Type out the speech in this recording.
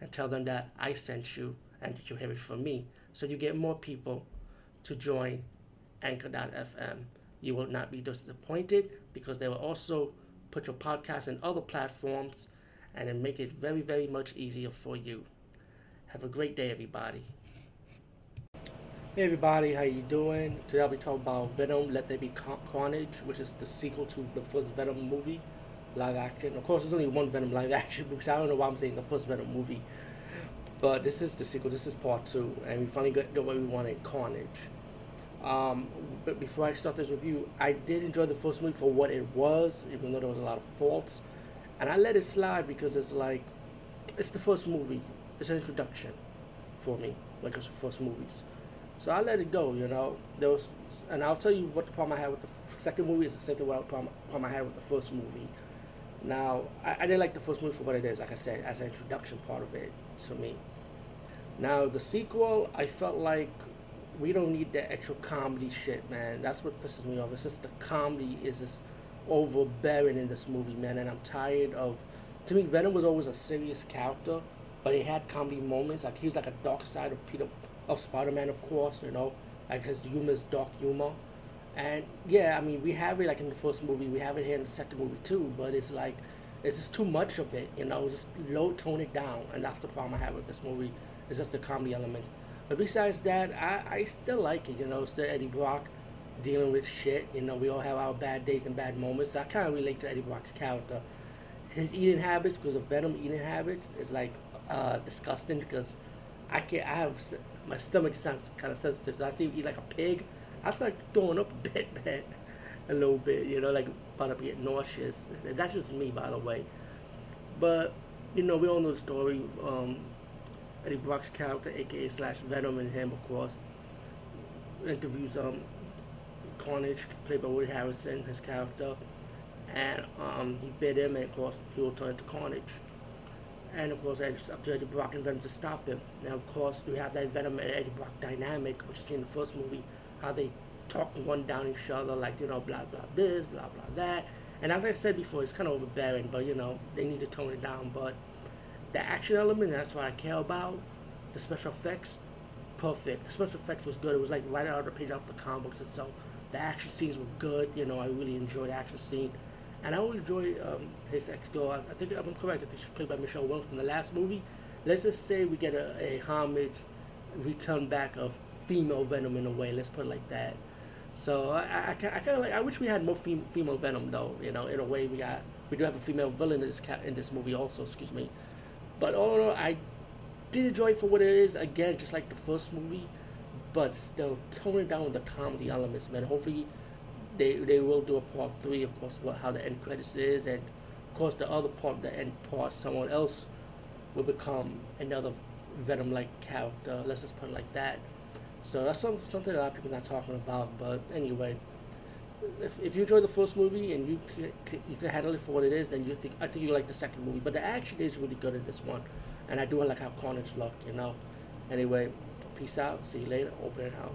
and tell them that I sent you and that you have it from me. So you get more people to join Anchor.fm. You will not be disappointed because they will also put your podcast in other platforms and then make it very, very much easier for you. Have a great day, everybody. Hey everybody, how you doing? Today I'll be talking about Venom: Let There Be Carnage, which is the sequel to the first Venom movie live action. Of course, there's only one Venom live action so I don't know why I'm saying the first Venom movie. But this is the sequel. This is part two, and we finally got, got what we wanted: Carnage. Um, but before I start this review, I did enjoy the first movie for what it was, even though there was a lot of faults, and I let it slide because it's like, it's the first movie. It's an introduction for me, like it's the first movies. So I let it go, you know. There was, and I'll tell you what the problem I had with the f- second movie is the same thing what problem I had with the first movie. Now, I, I didn't like the first movie for what it is, like I said, as an introduction part of it to me. Now, the sequel, I felt like we don't need that extra comedy shit, man. That's what pisses me off. It's just the comedy is just overbearing in this movie, man, and I'm tired of. To me, Venom was always a serious character, but he had comedy moments. Like he was like a dark side of Peter, of Spider-Man, of course. You know, like his humor is dark humor, and yeah, I mean we have it like in the first movie, we have it here in the second movie too. But it's like it's just too much of it. You know, just low tone it down, and that's the problem I have with this movie. It's just the comedy elements. But besides that, I, I still like it. You know, still Eddie Brock dealing with shit. You know, we all have our bad days and bad moments. So I kind of relate to Eddie Brock's character. His eating habits, because of Venom eating habits, is like uh, disgusting because I can't. I have my stomach sounds kind of sensitive. So I see him eat like a pig. I start throwing up a bit, man, a little bit. You know, like about to get nauseous. That's just me, by the way. But you know, we all know the story. Um, Eddie Brock's character, aka slash Venom, and him, of course, interviews um, Carnage, played by Woody Harrelson, his character, and um, he bit him, and of course, he will turn into Carnage. And of course, it's up to Eddie Brock and Venom to stop him. Now, of course, we have that Venom and Eddie Brock dynamic, which is in the first movie, how they talk one down each other, like, you know, blah, blah, this, blah, blah, that. And as I said before, it's kind of overbearing, but, you know, they need to tone it down. But the action element, that's what I care about. The special effects, perfect. The special effects was good. It was like right out of the page off the comic books itself. The action scenes were good. You know, I really enjoyed the action scene. And I always enjoy um, his ex-girl. I, think if I'm correct. I think she's played by Michelle Williams from the last movie. Let's just say we get a, a homage, return back of female Venom in a way. Let's put it like that. So I, I, I kind of like. I wish we had more fem- female Venom though. You know, in a way we got. We do have a female villain in this ca- in this movie also. Excuse me. But all in all, I did enjoy it for what it is. Again, just like the first movie, but still tone it down the comedy elements, man. Hopefully, they they will do a part three, of course, what how the end credits is, and of course the other part, the end part, someone else will become another Venom-like character. Let's just put it like that. So that's some, something a lot of people not talking about. But anyway, if, if you enjoy the first movie and you can, you can handle it for what it is, then you think I think you like the second movie. But the action is really good in this one, and I do like how Carnage looked. You know. Anyway, peace out. See you later. Over and out.